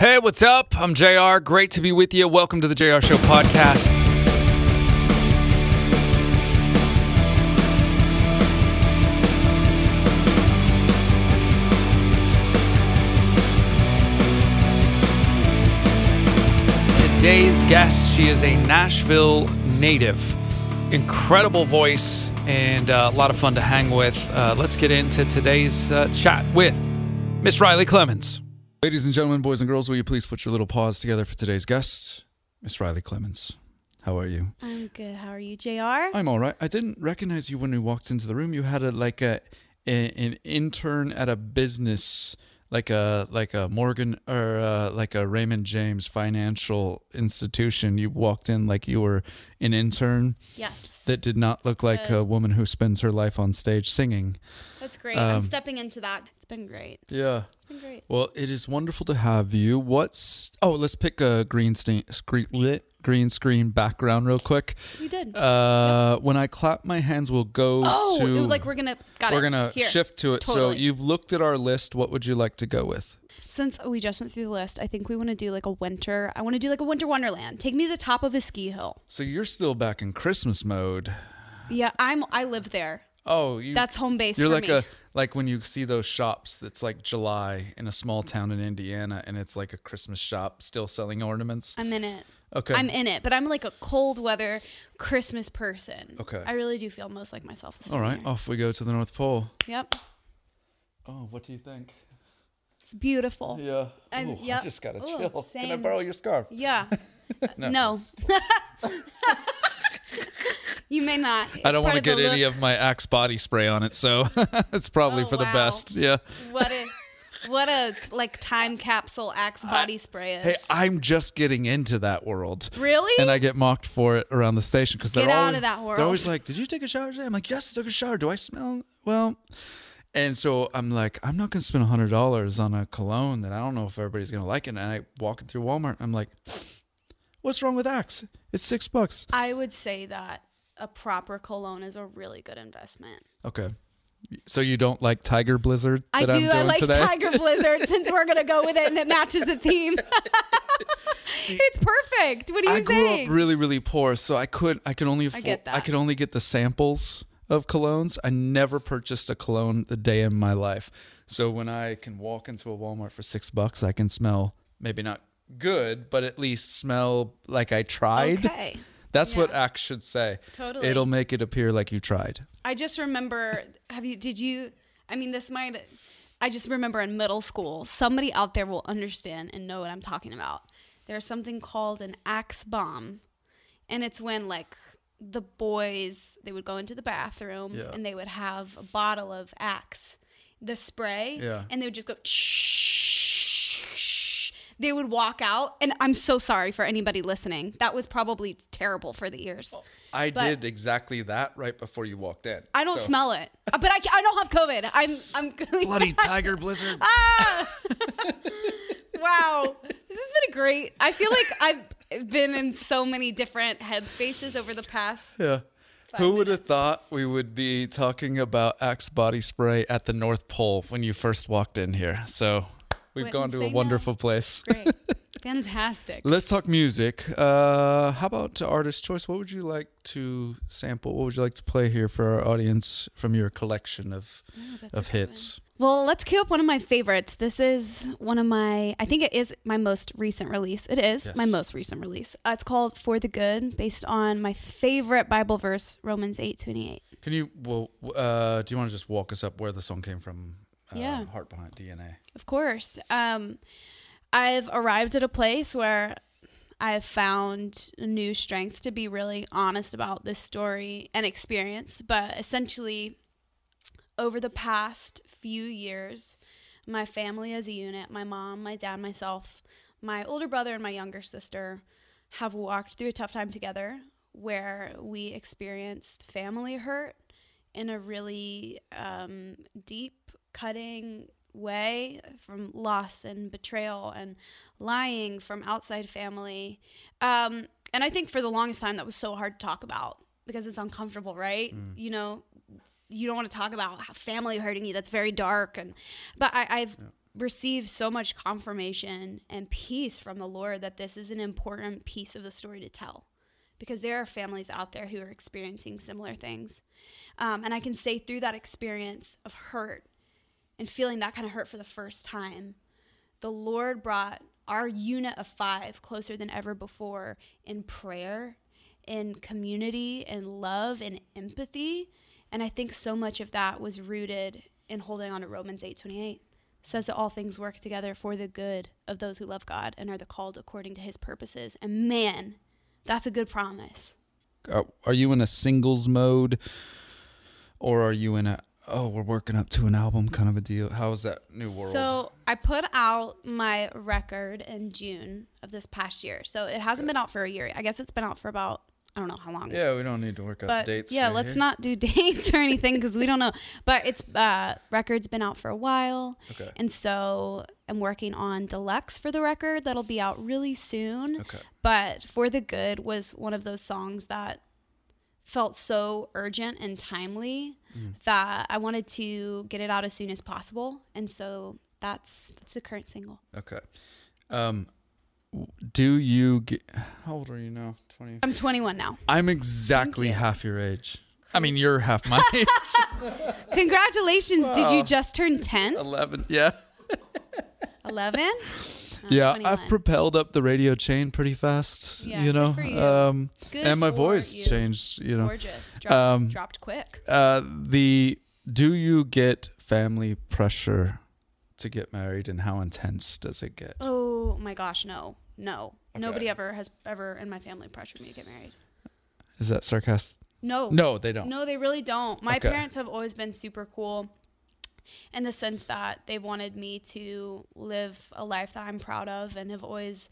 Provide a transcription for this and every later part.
Hey, what's up? I'm Jayar. Great to be with you. Welcome to the Jayar Show podcast. Today's guest, she is a Nashville native. Incredible voice and uh, a lot of fun to hang with. Uh, let's get into today's uh, chat with Miss Riley Clemmons. Ladies and gentlemen, boys and girls, will you please put your little paws together for today's guest, Miss Riley Clemmons. How are you? I'm good. How are you, Jayar? I'm all right. I didn't recognize you when we walked into the room. You had a like a, a an intern at a business like a like a Morgan or uh, like a Raymond James financial institution. You walked in like you were an intern yes. that did not look like a woman who spends her life on stage singing. That's great. um, I'm stepping into that. It's been great. Yeah. It's been great. Well, it is wonderful to have you. What's oh, let's pick a green screen lit green screen background real quick. You did. Uh, when I clap my hands, we'll go oh, to like we're gonna got we're it. gonna Here. shift to it. So you've looked at our list. What would you like to go with? Since we just went through the list, I think we want to do like a winter. I want to do like a winter wonderland. Take me to the top of a ski hill. So you're still back in Christmas mode. Yeah, I'm. I live there. Oh, you, That's home base you're like me. a like when you see those shops that's like July in a small town in Indiana, and it's like a Christmas shop still selling ornaments. I'm in it. Okay. I'm in it, but I'm like a cold weather Christmas person. Okay. I really do feel most like myself this All time right, year. off we go to the North Pole. Yep. Oh, what do you think? It's beautiful. Yeah. I'm- Ooh, I just got a Ooh, chill. Can I borrow your scarf? Yeah. Uh, no. you may not. I don't want to get any of my Axe body spray on it, so it's probably Oh, for the best. Yeah. What a what a like time capsule Axe body spray is. Hey, I'm just getting into that world. really? And I get mocked for it around the station because they're Get out always, of that They're always like, "Did you take a shower today?" I'm like, "Yes, I took a shower. Do I smell well?" And so I'm like, I'm not gonna spend hundred dollars on a cologne that I don't know if everybody's gonna like it. And I walking through Walmart, I'm like, "What's wrong with Axe? It's six bucks." I would say that a proper cologne is a really good investment. Okay. So you don't like Tiger Blizzard I do. I like today? Tiger Blizzard since we're gonna go with it and it matches the theme. it's perfect. What are you I grew up really, really poor, so I could I could only afford, get that. I could only get the samples of colognes. I never purchased a cologne the day in my life. So when I can walk into a Walmart for six bucks, I can smell maybe not good, but at least smell like I tried. okay. That's what Yeah. Axe should say. Totally. It'll make it appear like you tried. I just remember. Have you? Did you? I mean, this might. I just remember in middle school, somebody out there will understand and know what I'm talking about. There's something called an axe bomb, and it's when like the boys they would go into the bathroom Yeah. and they would have a bottle of axe, the spray, Yeah. and they would just go. They would walk out, and I'm so sorry for anybody listening. That was probably terrible for the ears. Oh. I But- did exactly that right before you walked in. I don't So- smell it, Uh, but I, I don't have COVID. I'm I'm bloody Tiger Blizzard. Ah! wow, this has been a great. I feel like I've been in so many different headspaces over the past. Yeah. Who would have thought we would be talking about Axe body spray at the North Pole when you first walked in here? So we've Wouldn't gone to a say no. wonderful place. Great, fantastic. Let's talk music. Uh, how about artist choice? What would you like to sample? What would you like to play here for our audience from your collection of Oh, of hits? Well, let's cue up one of my favorites. This is one of my, I think it is my most recent release. It is Yes. my most recent release. Uh, it's called For the Good, based on my favorite Bible verse, Romans eight twenty eight. Can you well uh, do you want to just walk us up where the song came from? Uh, Yeah. Heart behind DNA. Of course. Um, I've arrived at a place where I've found a new strength to be really honest about this story and experience. But essentially, over the past few years, my family as a unit, my mom, my dad, myself, my older brother, and my younger sister have walked through a tough time together where we experienced family hurt in a really um, deep, cutting way from loss and betrayal and lying from outside family. Um, and I think for the longest time that was so hard to talk about because it's uncomfortable, right? You know, you don't want to talk about family hurting you. That's very dark. And but I, I've received so much confirmation and peace from the Lord that this is an important piece of the story to tell. Because there are families out there who are experiencing similar things. Um, and I can say through that experience of hurt and feeling that kind of hurt for the first time, the Lord brought our unit of five closer than ever before in prayer, in community, in love, and empathy. And I think so much of that was rooted in holding on to Romans 8 28 says that all things work together for the good of those who love God and are the called according to his purposes. And man, that's a good promise. Are, are you in a singles mode or are you in a oh, we're working up to an album kind of a deal? How is that new world? So I put out my record in June of this past year. So it hasn't been out for a year. I guess it's been out for about I don't know how long. yeah, we don't need to work out dates. yeah, right let's here. not do dates or anything because we don't know. But it's uh, record's been out for a while, Okay. and so I'm working on deluxe for the record that'll be out really soon. Okay. But for the good was one of those songs that felt so urgent and timely Mm. that I wanted to get it out as soon as possible, and so that's that's the current single. Okay. Um, do you get? How old are you now? Twenty. I'm 21 now. I'm exactly you. half your age. I mean, you're half my age. Congratulations! Did you just turn 10? Eleven. Yeah. 11? Yeah, I've propelled up the radio chain pretty fast. Yeah, you know. you. Um, Good and my voice you. changed. You know. Gorgeous. Dropped, Um, dropped quick. Uh, the do you get family pressure to get married, and how intense does it get? Oh my gosh, no. No. Okay. Nobody ever has ever in my family pressured me to get married. Is that sarcastic? No. No, they don't. No, they really don't. My Okay. parents have always been super cool in the sense that they wanted me to live a life that I'm proud of and have always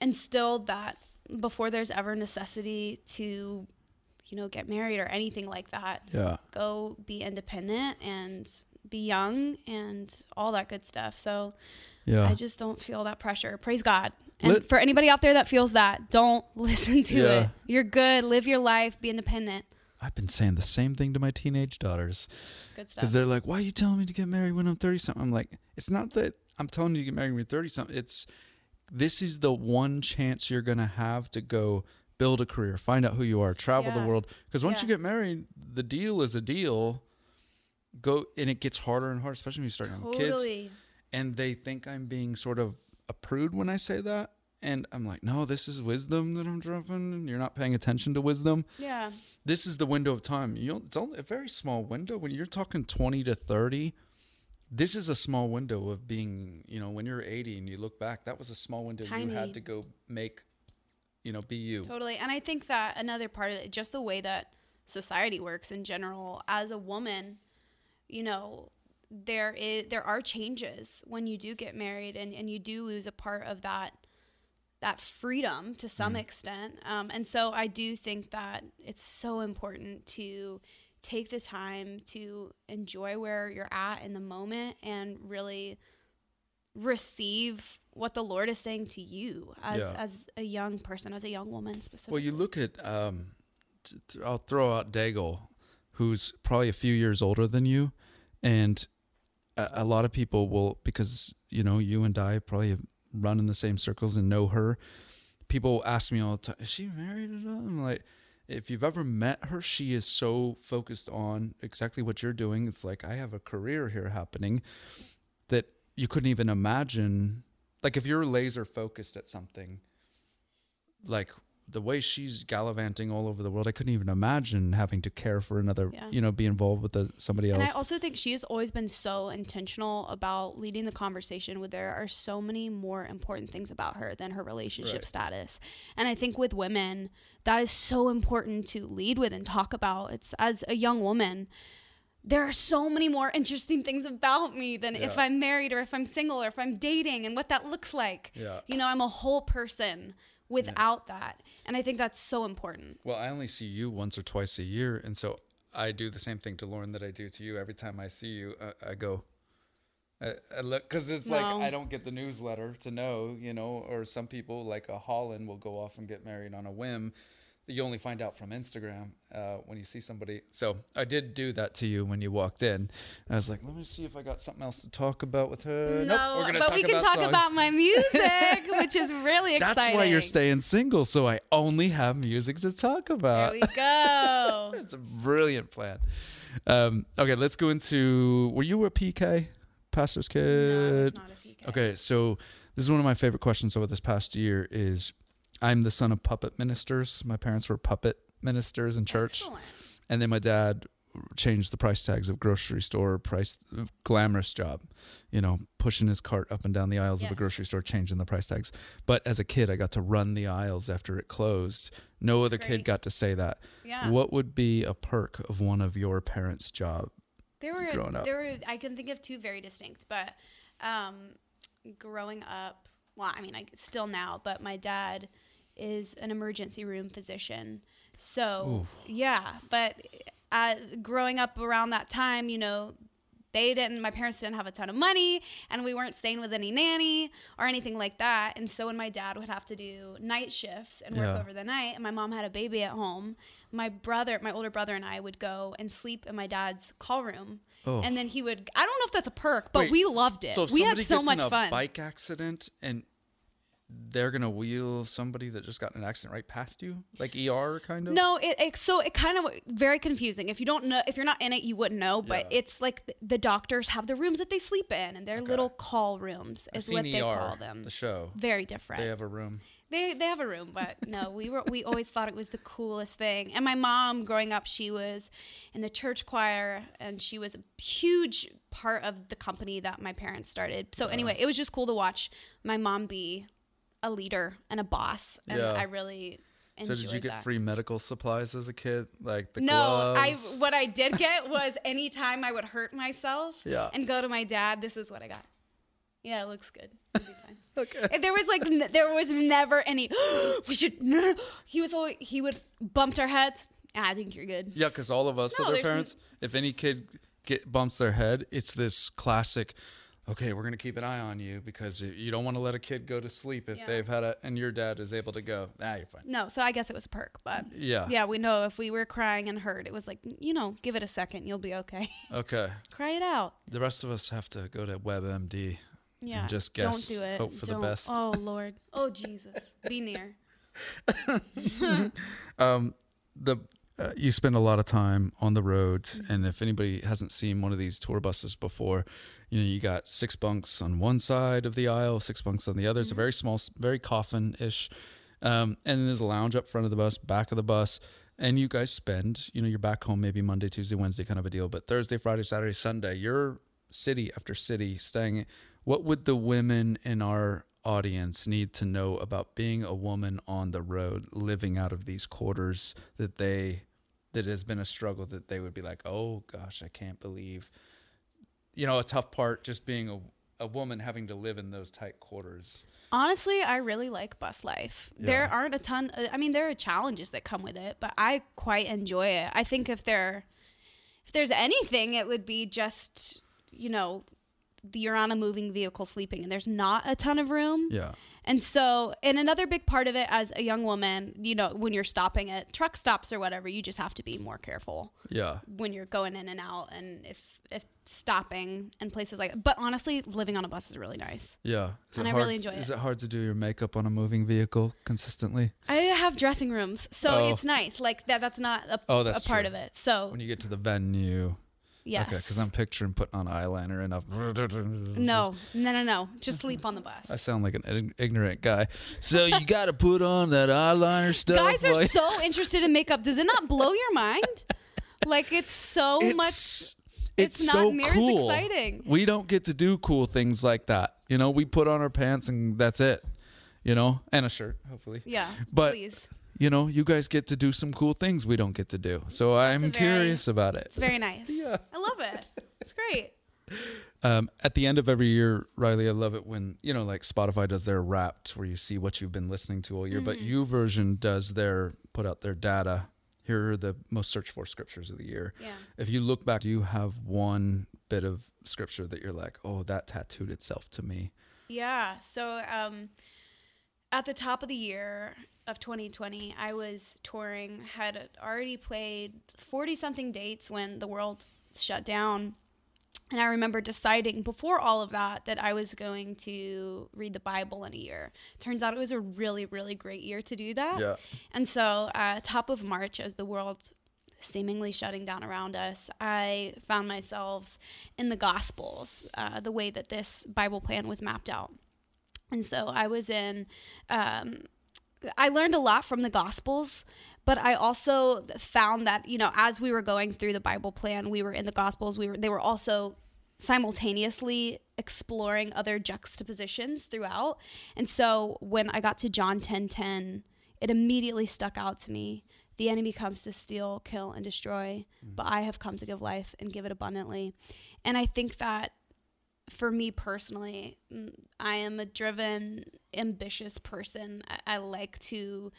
instilled that before there's ever necessity to, you know, get married or anything like that, Yeah. go be independent and be young and all that good stuff. So Yeah. I just don't feel that pressure. Praise God. And Lit- for anybody out there that feels that, don't listen to Yeah. it. You're good. Live your life. Be independent. I've been saying the same thing to my teenage daughters Good because they're like, "Why are you telling me to get married when I'm 30 something?" I'm like, "It's not that I'm telling you to get married when you're 30 something. It's this is the one chance you're gonna have to go build a career, find out who you are, travel Yeah. the world. Because once Yeah. you get married, the deal is a deal. Go and it gets harder and harder, especially when you start having kids. And they think I'm being sort of a prude when I say that. And I'm like, no, this is wisdom that I'm dropping. And you're not paying attention to wisdom. Yeah. This is the window of time. You know, it's only a very small window. When you're talking 20 to 30, this is a small window of being, you know, when you're 80 and you look back, that was a small window Tiny. you had to go make, you know, be you. Totally. And I think that another part of it, just the way that society works in general, as a woman, you know, there is there are changes when you do get married and, and you do lose a part of that that freedom to some extent. Um, and so I do think that it's so important to take the time to enjoy where you're at in the moment and really receive what the Lord is saying to you as Yeah. as a young person, as a young woman specifically. Well, you look at, um, t- t- I'll throw out Daigle, who's probably a few years older than you. And a, a lot of people will, because, you know, you and I probably have run in the same circles and know her. People ask me all the time, is she married at all? I'm like, if you've ever met her, she is so focused on exactly what you're doing. It's like, I have a career here happening that you couldn't even imagine. Like, if you're laser focused at something, like the way she's gallivanting all over the world, I couldn't even imagine having to care for another, Yeah. you know, be involved with the, somebody else. And. I also think she has always been so intentional about leading the conversation where there are so many more important things about her than her relationship Right. status. And I think with women, that is so important to lead with and talk about. It's as a young woman, there are so many more interesting things about me than if I'm married or if I'm single or if I'm dating and what that looks like. Yeah. You know, I'm a whole person without that. And I think that's so important. well, I only see you once or twice a year. And so I do the same thing to Lauren that I do to you. Every time I see you, I, I go, I, I look, because it's like I don't get the newsletter to know, you know, or some people like a Holland will go off and get married on a whim. You only find out from Instagram uh, when you see somebody. So I did do that to you when you walked in. I was like, let me see if I got something else to talk about with her. No, nope, but talk we can about talk songs. about my music, which is really exciting. That's why you're staying single, so I only have music to talk There about. we go. It's a brilliant plan. Um, okay, let's go into. Were you a PK, pastor's no, kid? it's not a PK. Okay, so this is one of my favorite questions over this past year. Is I'm the son of puppet ministers. My parents were puppet ministers in church, Excellent. and then my dad changed the price tags of grocery store price glamorous job you know pushing his cart up and down the aisles of a grocery store changing the price tags but as a kid i got to run the aisles after it closed no other kid got to say that Yeah. what would be a perk of one of your parents job There were growing up? there were I can think of two very distinct, but um, growing up, well, I mean, I still now, but my dad is an emergency room physician. So yeah, but uh, growing up around that time, you know. They didn't, my parents didn't have a ton of money, and we weren't staying with any nanny or anything like that. And so, when my dad would have to do night shifts and work Yeah. over the night, and my mom had a baby at home, my brother, my older brother, and I would go and sleep in my dad's call room. Oh. And then he would, I don't know if that's a perk, but Wait, we loved it. so if we had somebody so gets much in a fun. bike accident and they're gonna wheel somebody that just got in an accident right past you like er kind of No, it, it so it kind of very confusing. If you don't know, if you're not in it, you wouldn't know. But Yeah. it's like the, doctors have the rooms that they sleep in, and they're little call rooms, is what they ER, call them. the show Very different. they have a room They they have a room, but no, we were we always thought it was the coolest thing. And my mom, growing up, she was in the church choir, and she was a huge part of the company that my parents started. So anyway, it was just cool to watch my mom be a leader and a boss, and Yeah. I really so did you get that. free medical supplies as a kid like the no, I what I did get was anytime I would hurt myself Yeah. and go to my dad, this is what I got. Yeah, it looks good. It'll be fine. okay And there was like n- there was never any we should no, no. he was always he would bump our heads "Ah, I think you're good yeah because all of us No, other parents if any kid get bumps their head it's this classic okay we're gonna keep an eye on you because you don't want to let a kid go to sleep if Yeah. they've had a and your dad is able to go. Ah you're fine. No so I guess it was a perk but yeah. yeah we know if we were crying and hurt it was like you know give it a second you'll be okay. Okay. Cry it out. The rest of us have to go to WebMD yeah just guess, don't do it. hope for the Don't. best. oh lord. Oh Jesus. Be near. Um, the uh, you spend a lot of time on the road, Mm-hmm. and if anybody hasn't seen one of these tour buses before, you know you got six bunks on one side of the aisle, six bunks on the other. It's a Mm-hmm. very small, very coffin-ish, um, and then there's a lounge up front of the bus, back of the bus. And you guys spend, you know, you're back home maybe Monday, Tuesday, Wednesday kind of a deal, but Thursday, Friday, Saturday, Sunday, you're city after city staying. What would the women in our audience need to know about being a woman on the road, living out of these quarters that they that has been a struggle that they would be like, oh gosh, I can't believe, you know, a tough part just being a a woman having to live in those tight quarters. Honestly, I really like bus life. There aren't a ton. uh, I mean, there are challenges that come with it, but I quite enjoy it. I think if there, if there's anything, it would be just you know, you're on a moving vehicle sleeping, and there's not a ton of room. Yeah. And so, and another big part of it as a young woman, you know, when you're stopping at truck stops or whatever, you just have to be more careful Yeah. when you're going in and out, and if if stopping and places like. But honestly, living on a bus is really nice. Yeah. Is And I really enjoy Is it. it hard to do your makeup on a moving vehicle consistently? I have dressing rooms, so Oh. it's nice. Like that. That's not a, Oh, that's a part true. of it. So When you get to the venue. Yes. Okay, because I'm picturing putting on eyeliner and a. no, no, no, no. Just sleep on the bus. I sound like an ignorant guy. So you got to put on that eyeliner stuff. Guys are like- so interested in makeup. Does it not blow your mind? Like it's so much. it's, it's not so near as cool. exciting. We don't get to do cool things like that. You know, we put on our pants and that's it. You know, and a shirt, hopefully. Yeah, But- please. You know, you guys get to do some cool things we don't get to do. So I'm very- curious about it. It's very nice. yeah. I love it. It's great. Um, at the end of every year, Riley, I love it when you know, like Spotify does their Wrapped, where you see what you've been listening to all year. But Mm-hmm. YouVersion does their put out their data. Here are the most searched for scriptures of the year. Yeah. If you look back, do you have one bit of scripture that you're like, oh, that tattooed itself to me? Yeah. So um at the top of the year of 2020, I was touring, had already played 40 something dates when the world shut down. And I remember deciding before all of that that I was going to read the Bible in a year. Turns out it was a really, really great year to do that. Yeah. And so, uh, top of March, as the world seemingly shutting down around us, I found myself in the Gospels, uh, the way that this Bible plan was mapped out. And so I was in, um, I learned a lot from the Gospels, but I also found that, you know, as we were going through the Bible plan, we were in the Gospels, we were, they were also simultaneously exploring other juxtapositions throughout. And so when I got to John 10 10, it immediately stuck out to me. The enemy comes to steal, kill, and destroy, but I have come to give life and give it abundantly. And I think that for me personally, mm, I am a driven, ambitious person. I, I like to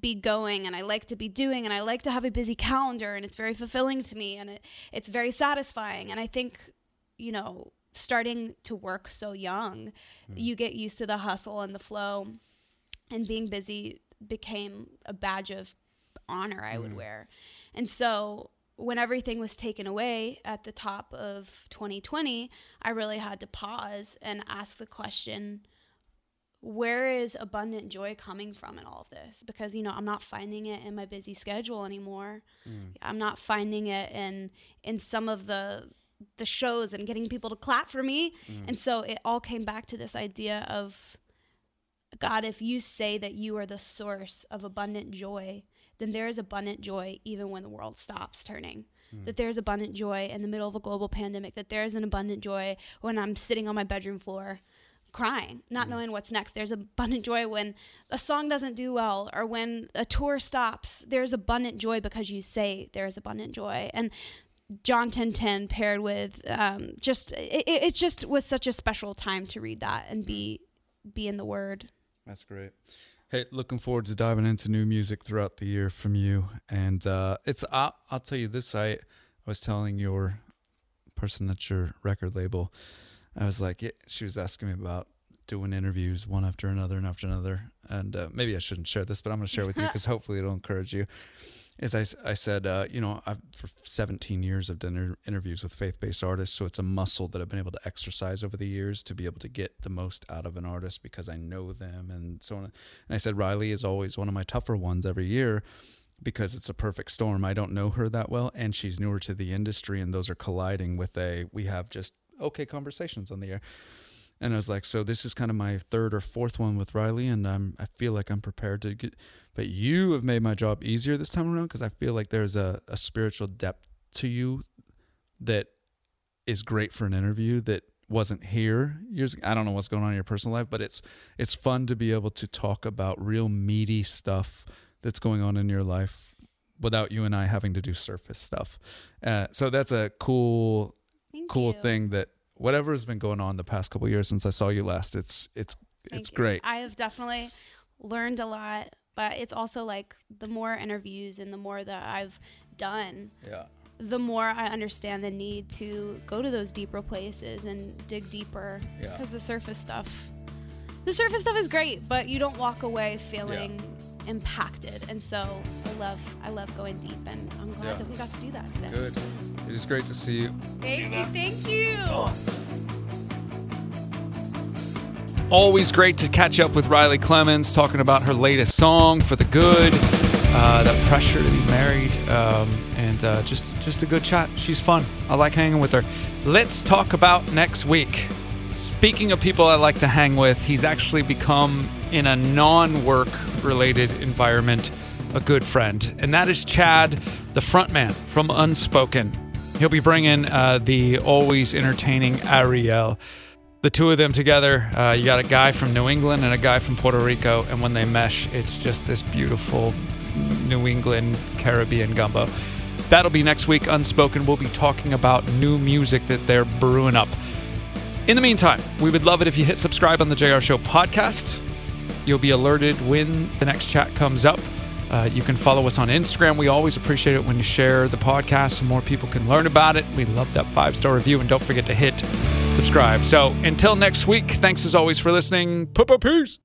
be going and I like to be doing and I like to have a busy calendar and it's very fulfilling to me and it, it's very satisfying. And I think, you know, starting to work so young, you get used to the hustle and the flow and being busy became a badge of honor I would wear. And so when everything was taken away at the top of 2020, I really had to pause and ask the question where is abundant joy coming from in all of this? Because, you know, I'm not finding it in my busy schedule anymore. Mm. I'm not finding it in in some of the the shows and getting people to clap for me. Mm. And so it all came back to this idea of God, if you say that you are the source of abundant joy, then there is abundant joy even when the world stops turning. Hmm. That there is abundant joy in the middle of a global pandemic, that there is an abundant joy when I'm sitting on my bedroom floor crying, not hmm. knowing what's next. There's abundant joy when a song doesn't do well or when a tour stops. There's abundant joy because you say there is abundant joy. And John 10:10 paired with um, just it, it just was such a special time to read that and be hmm. be in the word. That's great. Hey, looking forward to diving into new music throughout the year from you. And uh, it's I'll, I'll tell you this. I I was telling your person at your record label. I was like, yeah, she was asking me about doing interviews one after another and after another. And uh, maybe I shouldn't share this, but I'm going to share with you because hopefully it'll encourage you. As I said, uh, you know, I've, for 17 years I've done inter- interviews with faith-based artists, so it's a muscle that I've been able to exercise over the years to be able to get the most out of an artist because I know them and so on. And I said Riley is always one of my tougher ones every year because it's a perfect storm. I don't know her that well, and she's newer to the industry, and those are colliding with a we have just okay conversations on the air. And I was like, so this is kind of my third or fourth one with Riley, and I'm I feel like I'm prepared to get. But you have made my job easier this time around because I feel like there's a, a spiritual depth to you that is great for an interview that wasn't here years I don't know what's going on in your personal life, but it's it's fun to be able to talk about real meaty stuff that's going on in your life without you and I having to do surface stuff. Uh, so that's a cool Thank cool you. thing that whatever has been going on the past couple years since I saw you last, it's it's Thank it's you. great. I have definitely learned a lot, but it's also like the more interviews and the more that I've done, Yeah. the more I understand the need to go to those deeper places and dig deeper. Yeah. Because the surface stuff, the surface stuff is great, but you don't walk away feeling impacted. And so I love, I love going deep, and I'm glad Yeah. that we got to do that today. Good. It is great to see you. Thank you, thank you. Always great to catch up with Riley Clemmons, talking about her latest song, "For the Good," uh, the pressure to be married, um, and uh, just just a good chat. She's fun. I like hanging with her. Let's talk about next week. Speaking of people I like to hang with, he's actually become in a non-work related environment a good friend, and that is Chad, the frontman from Unspoken. He'll be bringing uh, the always entertaining Ariel the two of them together, uh, you got a guy from New England and a guy from Puerto Rico, and when they mesh, it's just this beautiful New England Caribbean gumbo. That'll be next week. Unspoken. We'll be talking about new music that they're brewing up. In the meantime, we would love it if you hit subscribe on the Jayar Show podcast. You'll be alerted when the next chat comes up. Uh, you can follow us on Instagram. We always appreciate it when you share the podcast so more people can learn about it. We love that five star review, and don't forget to hit subscribe. So until next week, thanks as always for listening. Peace.